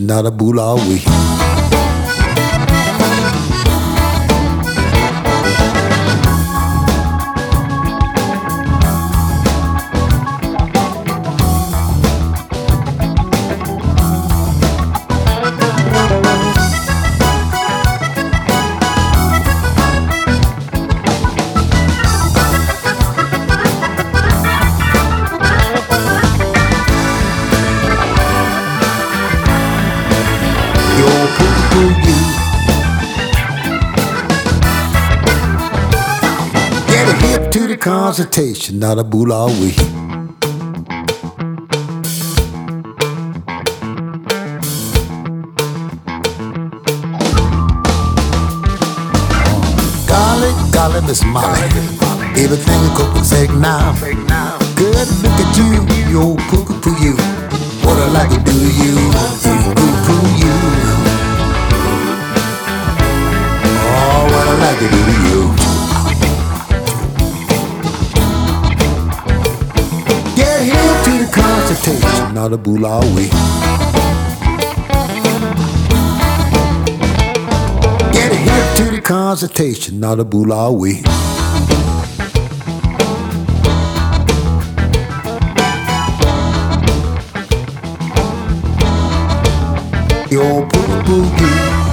Not a Boulard consultation, not a Boulard week. Golly, golly, Miss Molly. Everything you cook was fake now. Good look at you, yo poo poo you. What I like to do to you, poo poo you. Oh, what I like to do to you. Consultation, not a week. Get here to the consultation, not a week. Your poo poo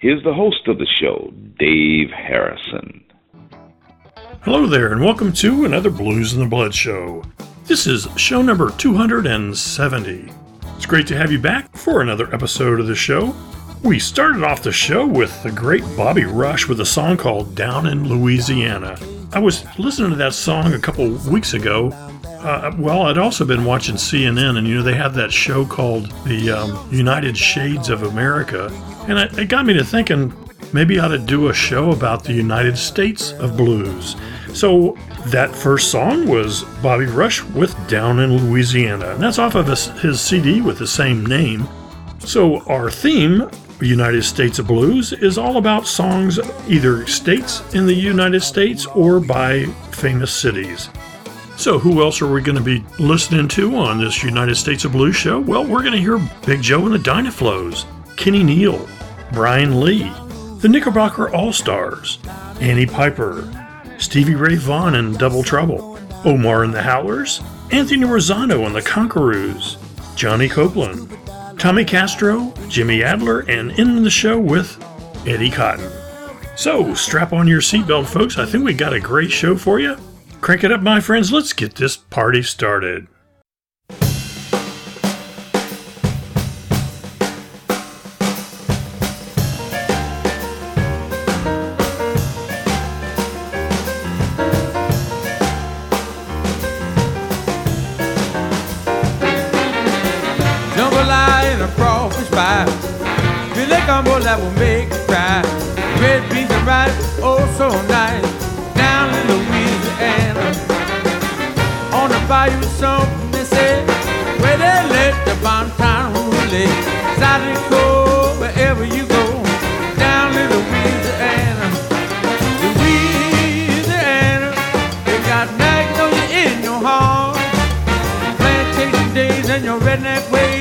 here's the host of the show, Dave Harrison. Hello there, and welcome to another Blues in the Blood show. This is show number 270. It's great to have you back for another episode of the show. We started off the show with the great Bobby Rush with a song called Down in Louisiana. I was listening to that song a couple weeks ago. Uh, well, I'd also been watching CNN, and you know, they have that show called The um, United Shades of America. And it, it got me to thinking maybe I ought to do a show about the United States of blues. So that first song was Bobby Rush with Down in Louisiana, and that's off of his, his CD with the same name. So our theme, United States of Blues, is all about songs either states in the United States or by famous cities. So, who else are we going to be listening to on this United States of Blues show? Well, we're going to hear Big Joe and the Dynaflows, Kenny Neal, Bryan Lee, the Knickerbocker All Stars, Annie Piper, Stevie Ray Vaughan and Double Trouble, Omar and the Howlers, Anthony Rosano and the Conqueroos, Johnny Copeland, Tommy Castro, Jimmy Adler, and in the show with Eddie Cotton. So, strap on your seatbelt, folks. I think we got a great show for you. Crank it up, my friends. Let's get this party started. Days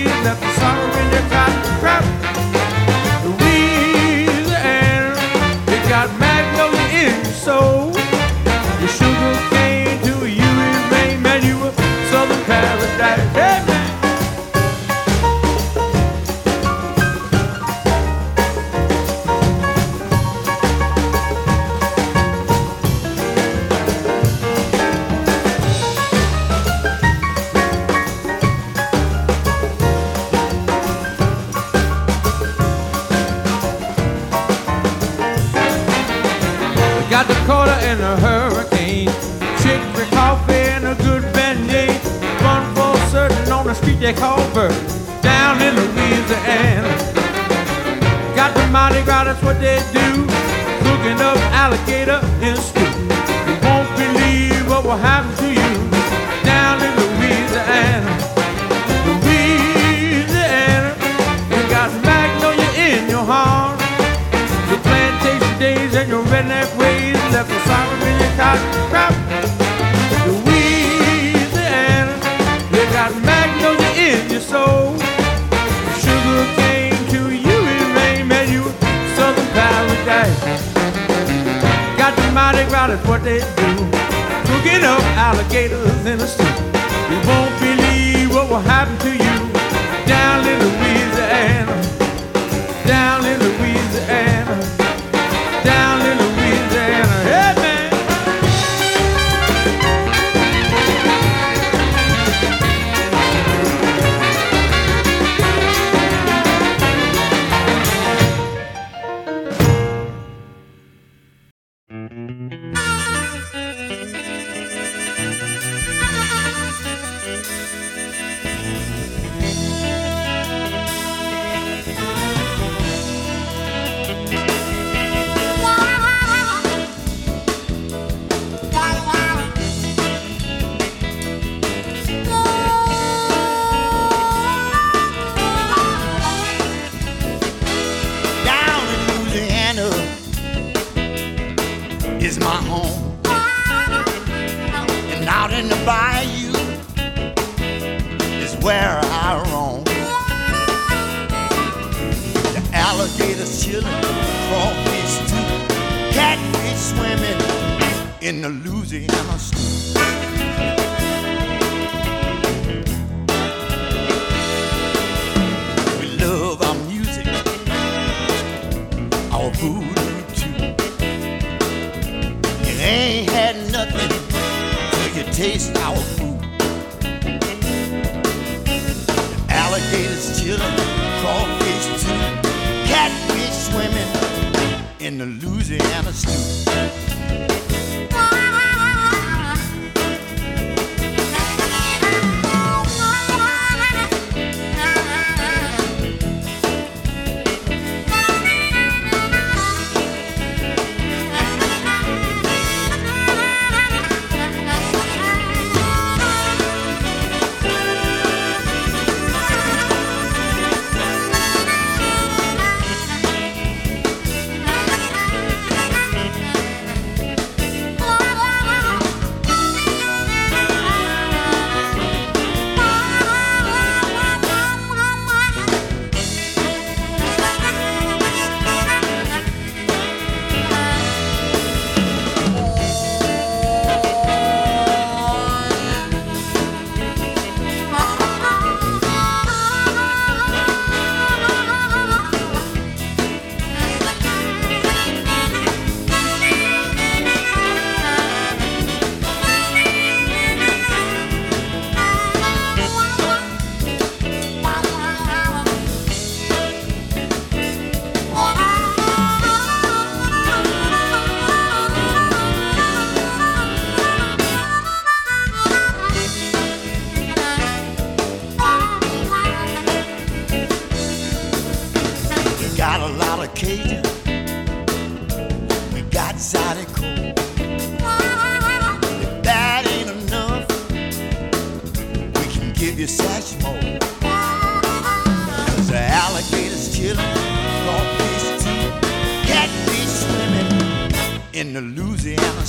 your redneck ways left a sorrow in your cotton crop. Louisiana, you got magnolia in your soul. Sugar cane to you in rain, man, you southern paradise. Got the Mardi Gras, that's what they do. Cooking up alligators in the stew. You won't believe what will happen to you down in Louisiana down in Louisiana, Alligators chillin', crawfish too, catfish swimming in the Louisiana stew.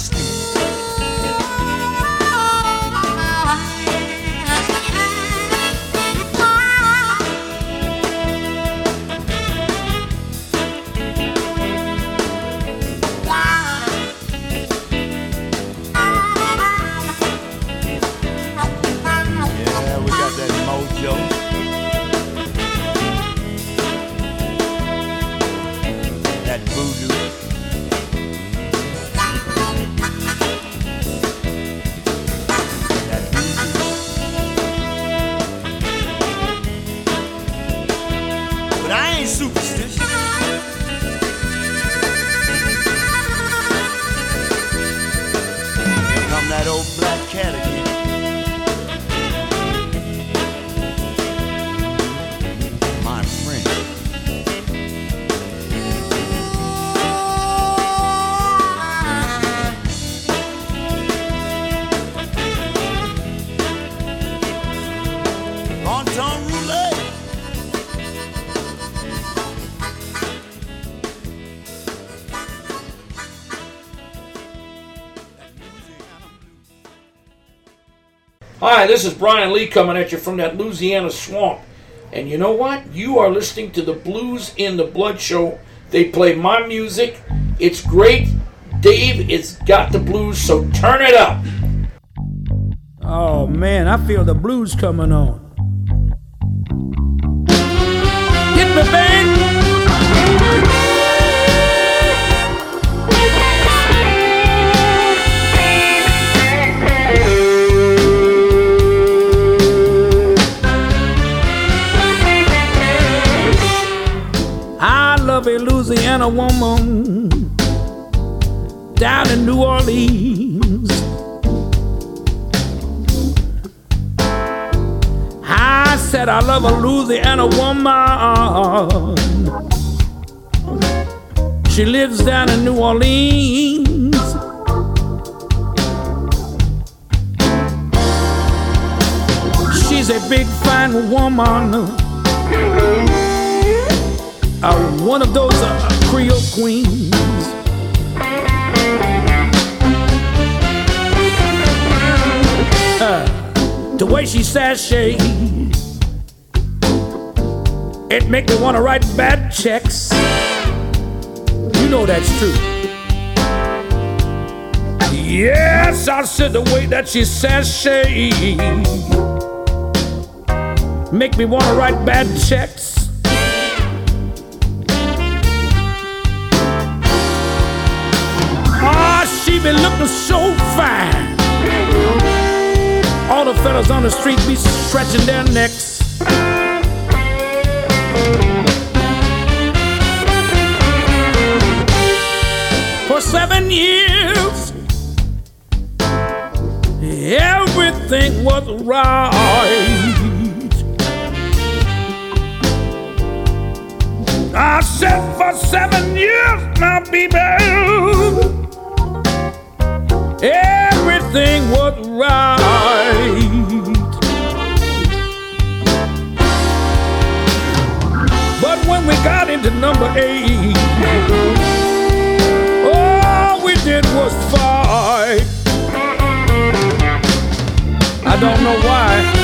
Louisiana Hi, this is Bryan Lee coming at you from that Louisiana swamp. And you know what? You are listening to the Blues in the Blood show. They play my music. It's great. Dave, it's got the blues, so turn it up. Oh man, I feel the blues coming on. Love a Louisiana woman down in New Orleans. I said I love a Louisiana woman. She lives down in New Orleans. She's a big fine woman. Uh, one of those uh, Creole queens. Uh, the way she sashay, it make me wanna write bad checks. You know that's true. Yes, I said the way that she sashay make me wanna write bad checks. Be looking so fine. All the fellas on the street be stretching their necks. For seven years, everything was right. I said for seven years now, baby, everything was right. But when we got into number eight, all we did was fight. I don't know why.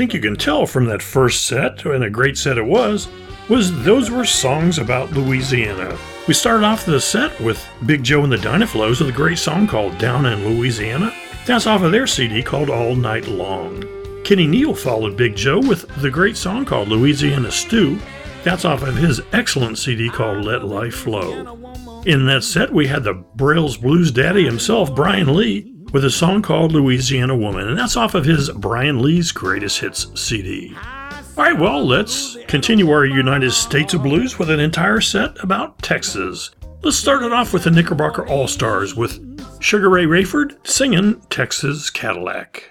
Think you can tell from that first set, and a great set it was, was those were songs about Louisiana. We started off the set with Big Joe and the Dynaflows with a great song called Down in Louisiana. That's off of their CD called All Night Long. Kenny Neal followed Big Joe with the great song called Louisiana Stew. That's off of his excellent CD called Let Life Flow. In that set, we had the Braille's Blues Daddy himself, Bryan Lee, with a song called Louisiana Woman, and that's off of his Bryan Lee's Greatest Hits CD. All right, well, let's continue our United States of Blues with an entire set about Texas. Let's start it off with the Knickerbocker All Stars with Sugar Ray Rayford singing Texas Cadillac.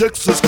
Texas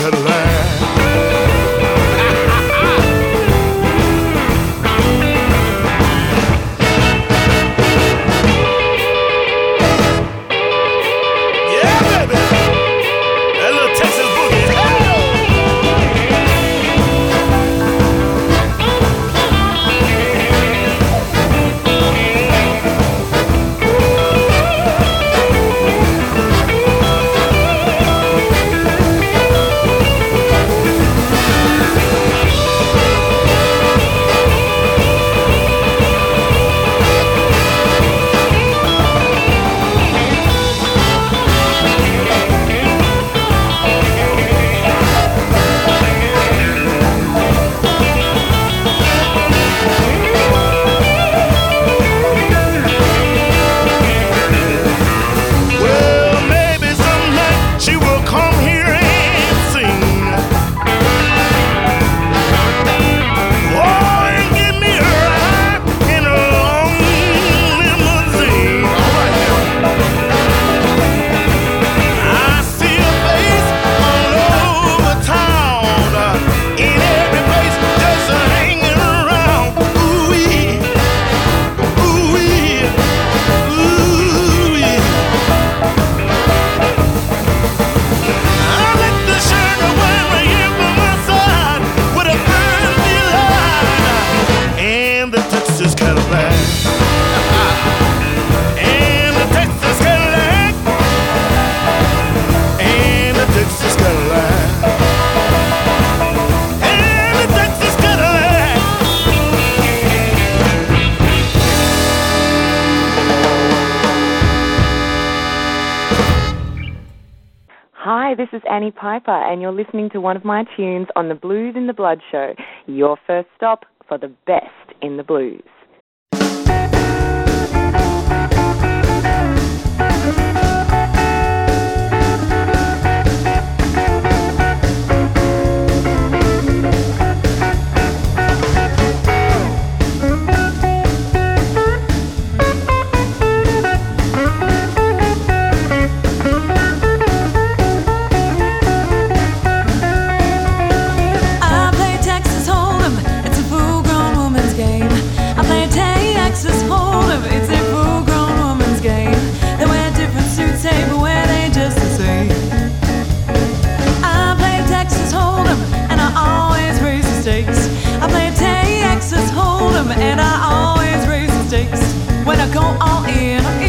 this is Annie Piper, and you're listening to one of my tunes on the Blues in the Blood show, your first stop for the best in the blues. when I go all in.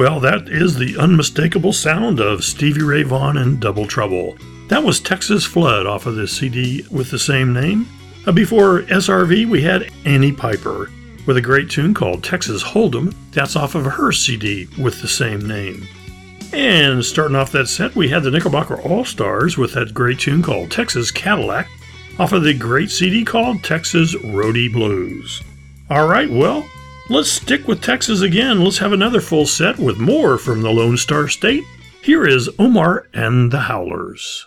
Well, that is the unmistakable sound of Stevie Ray Vaughan and Double Trouble. That was Texas Flood off of the CD with the same name. Uh, before SRV, we had Annie Piper with a great tune called Texas Hold'em. That's off of her CD with the same name. And starting off that set, we had the Knickerbocker All Stars with that great tune called Texas Cadillac off of the great CD called Texas Roadie Blues. All right, well, let's stick with Texas again. Let's have another full set with more from the Lone Star State. Here is Omar and the Howlers.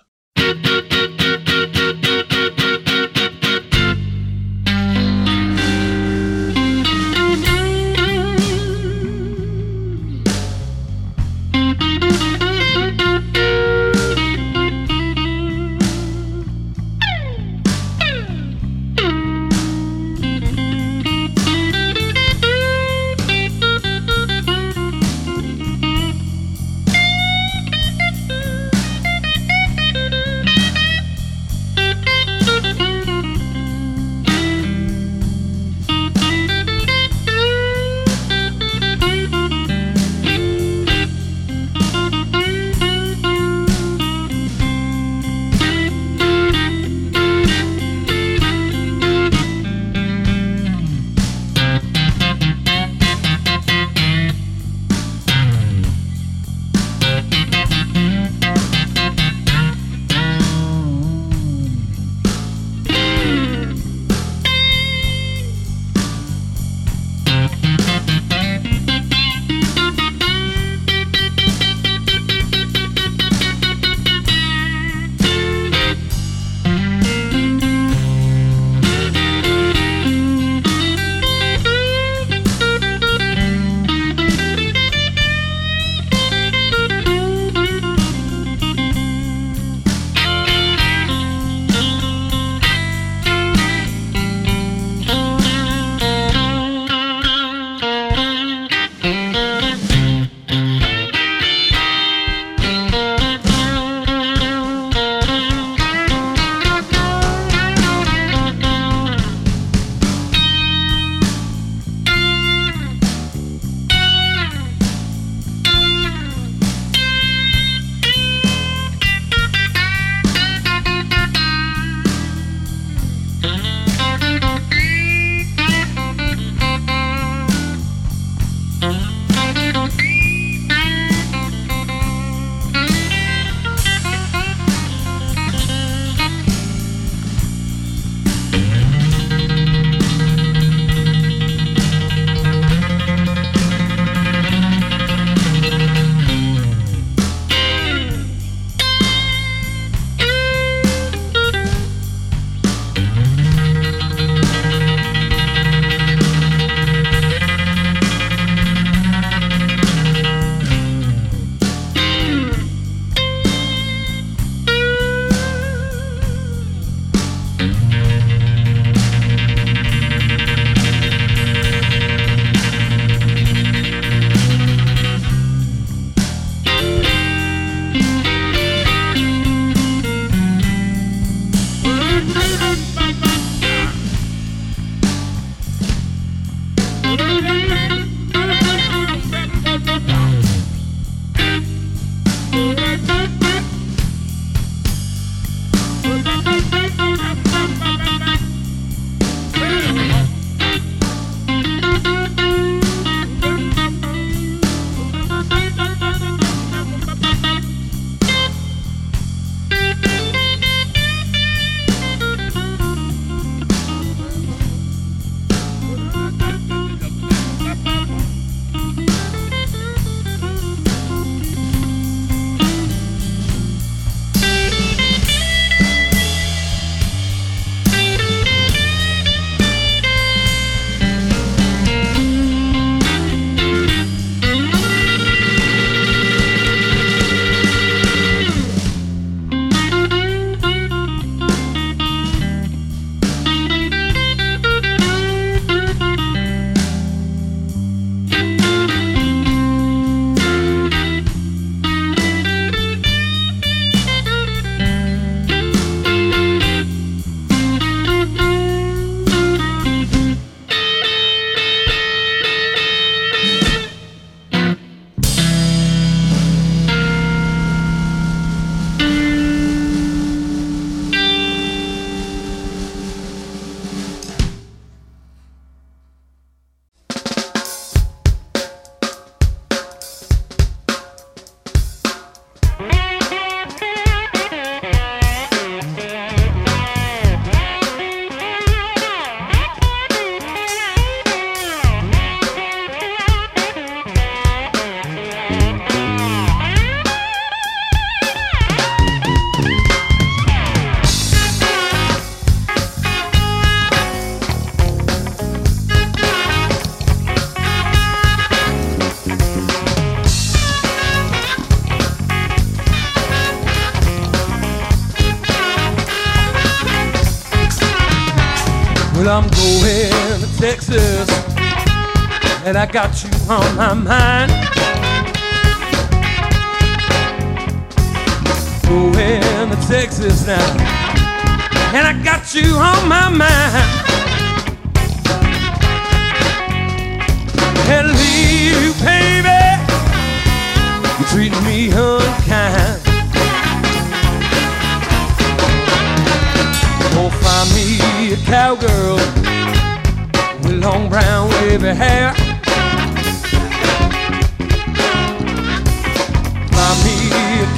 got you on my mind.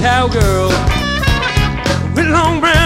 cowgirl. With long brown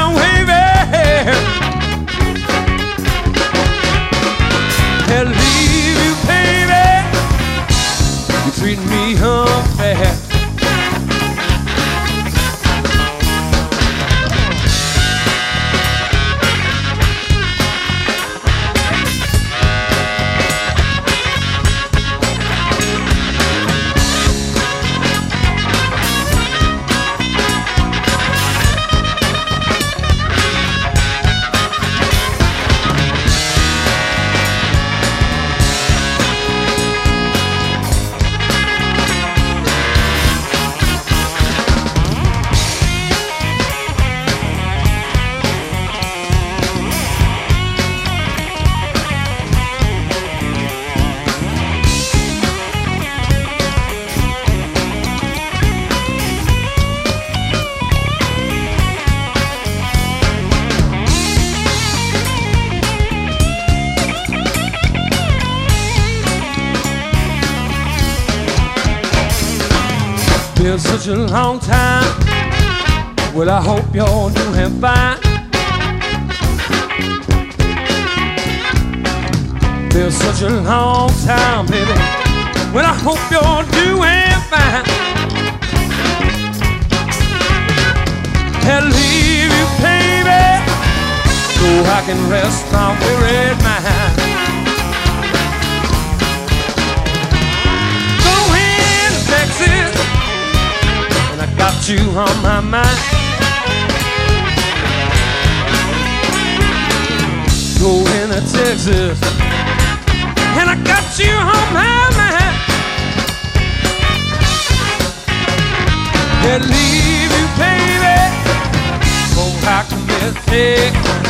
Hey.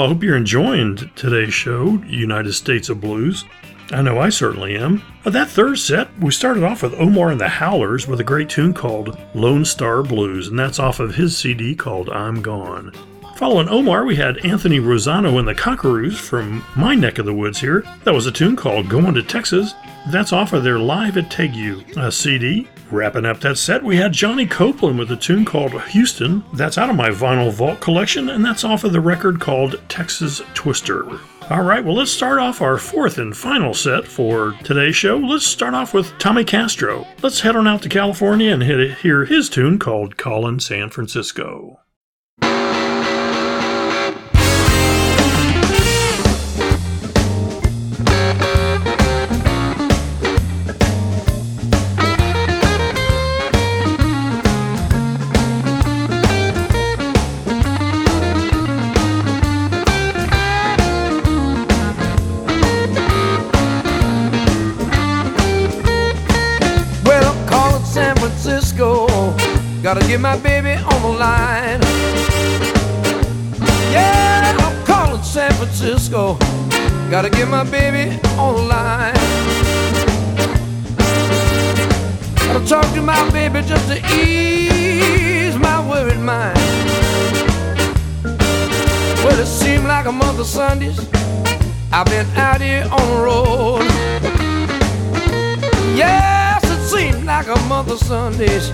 Well, I hope you're enjoying today's show, United States of Blues. I know I certainly am. Uh, that third set, we started off with Omar and the Howlers with a great tune called Lone Star Blues, and that's off of his CD called I'm Gone. Following Omar, we had Anthony Rosano and the Conqueroos from my neck of the woods here. That was a tune called Going to Texas. That's off of their Live at Tegu uh, CD. Wrapping up that set, we had Johnny Copeland with a tune called Houston. That's out of my vinyl vault collection, and that's off of the record called Texas Twister. All right, well, let's start off our fourth and final set for today's show. Let's start off with Tommy Castro. Let's head on out to California and hear his tune called Callin' San Francisco. Gotta get my baby on the line. Yeah, I'm calling San Francisco. Gotta get my baby on the line. Gotta talk to my baby just to ease my worried mind. Well, it seemed like a month of Sundays. I've been out here on the road. Yes, it seemed like a month of Sundays.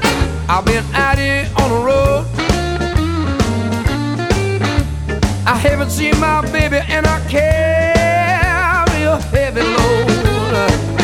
I've been out here on the road. I haven't seen my baby, and I carry a heavy load.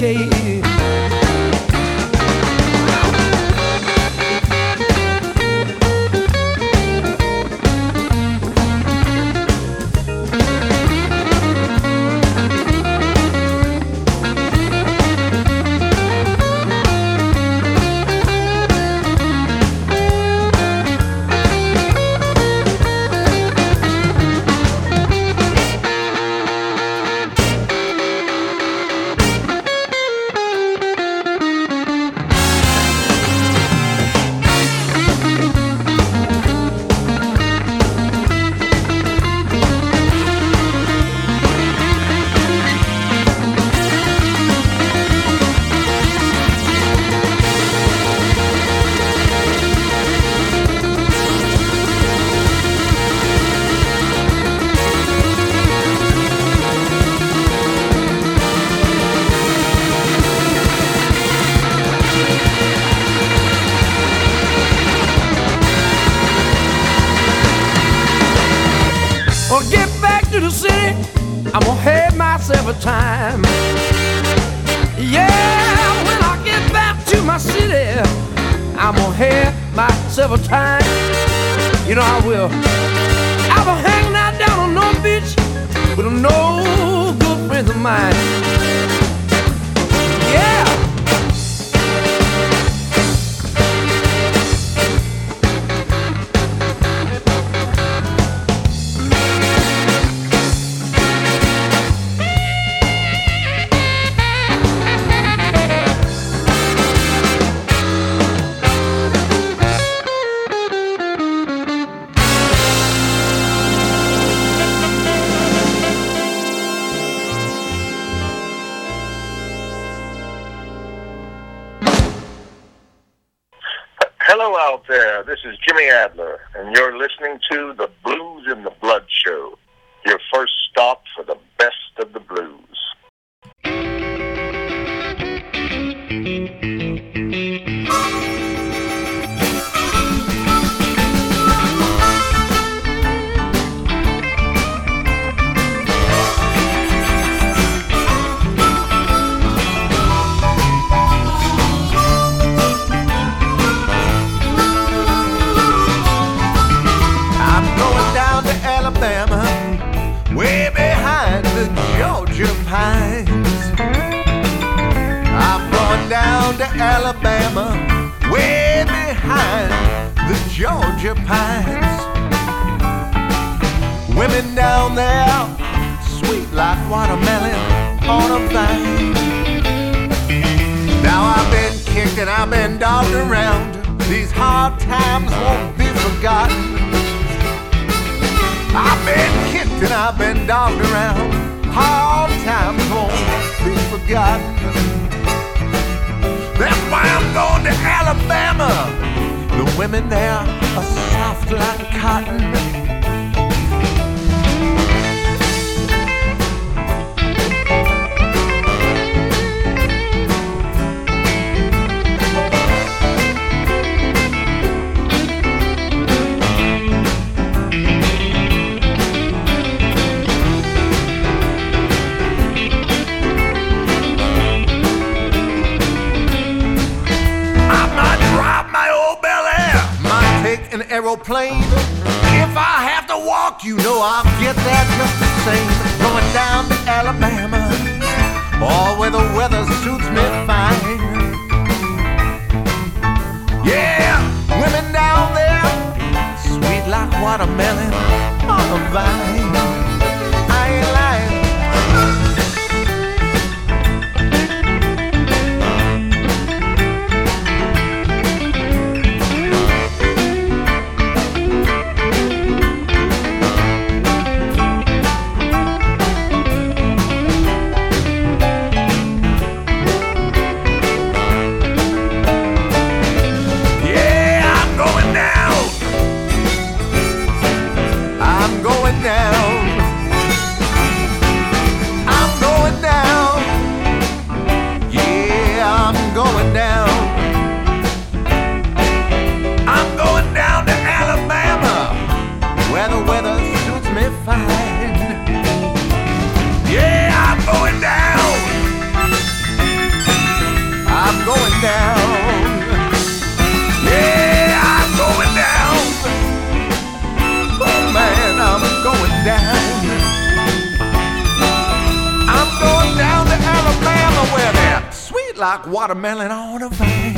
escape. listening to the aeroplane. If I have to walk, you know I'll get there just the same. Going down to Alabama, or where the weather suits me fine. Yeah, women down there, sweet like watermelon on a vine. like watermelon on a vine.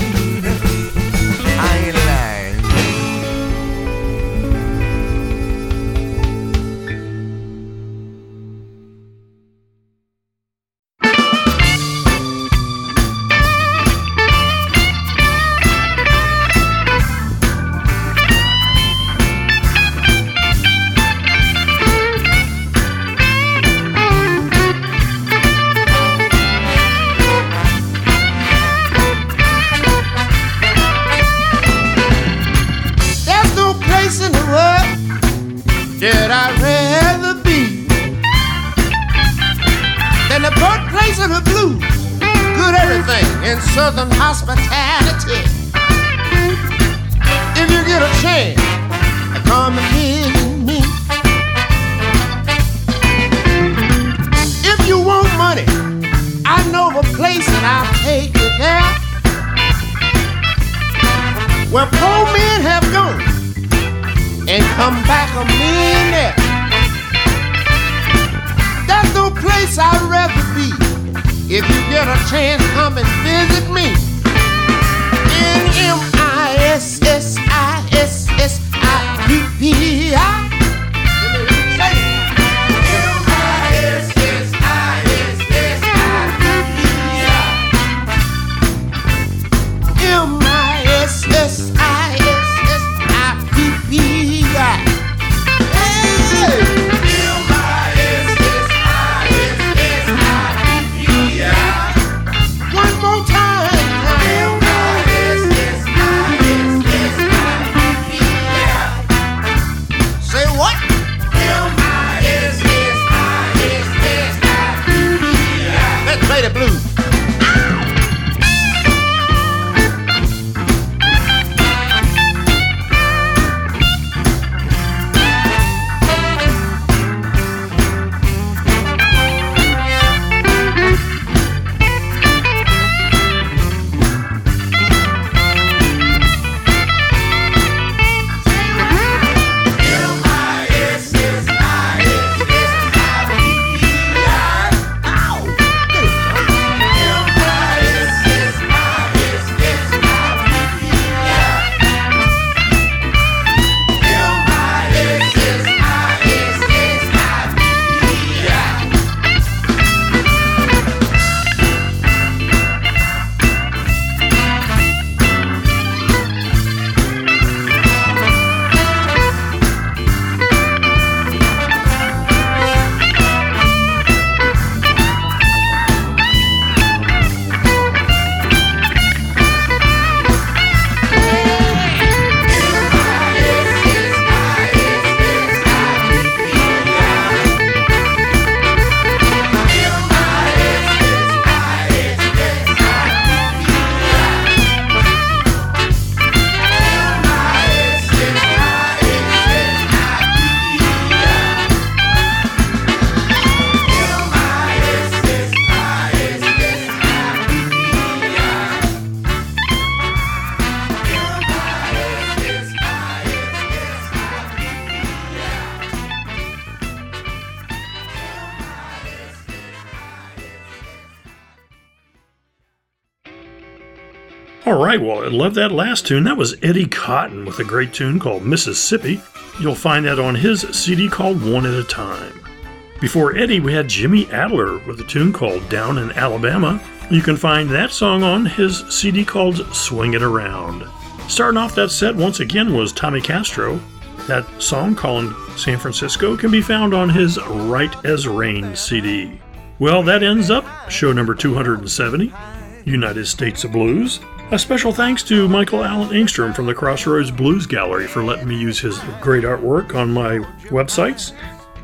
hospitality. Love that last tune. That was Eddie Cotton with a great tune called Mississippi. You'll find that on his CD called One at a Time. Before Eddie, we had Jimmy Adler with a tune called Down in Alabama. You can find that song on his CD called Swing It Around. Starting off that set once again was Tommy Castro. That song called San Francisco can be found on his Right as Rain CD. Well, that ends up show number 270, United States of Blues. A special thanks to Michael Allen Engstrom from the Crossroads Blues Gallery for letting me use his great artwork on my websites.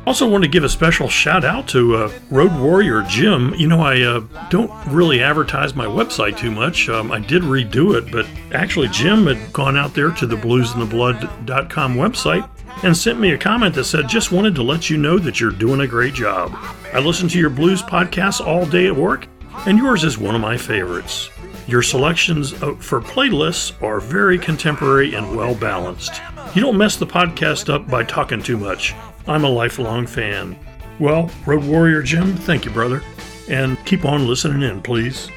Also, want to give a special shout out to uh, Road Warrior Jim. You know, I uh, don't really advertise my website too much. Um, I did redo it, but actually, Jim had gone out there to the bluzndablood.com website and sent me a comment that said, Just wanted to let you know that you're doing a great job. I listen to your blues podcasts all day at work, and yours is one of my favorites. Your selections for playlists are very contemporary and well balanced. You don't mess the podcast up by talking too much. I'm a lifelong fan. Well, Road Warrior Jim, thank you, brother. And keep on listening in, please.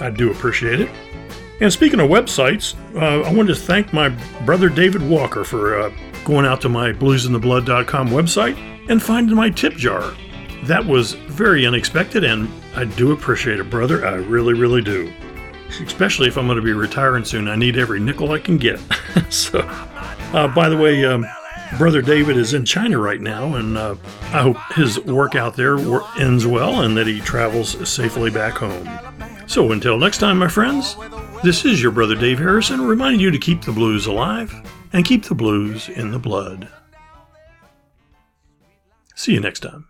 I do appreciate it. And speaking of websites, uh, I wanted to thank my brother David Walker for uh, going out to my bluzndablood.com website and finding my tip jar. That was very unexpected, and I do appreciate it, brother. I really, really do. Especially if I'm going to be retiring soon, I need every nickel I can get. so, uh, by the way, um, Brother David is in China right now, and uh, I hope his work out there ends well and that he travels safely back home. So until next time, my friends, this is your brother Dave Harrison reminding you to keep the blues alive and keep the blues in the blood. See you next time.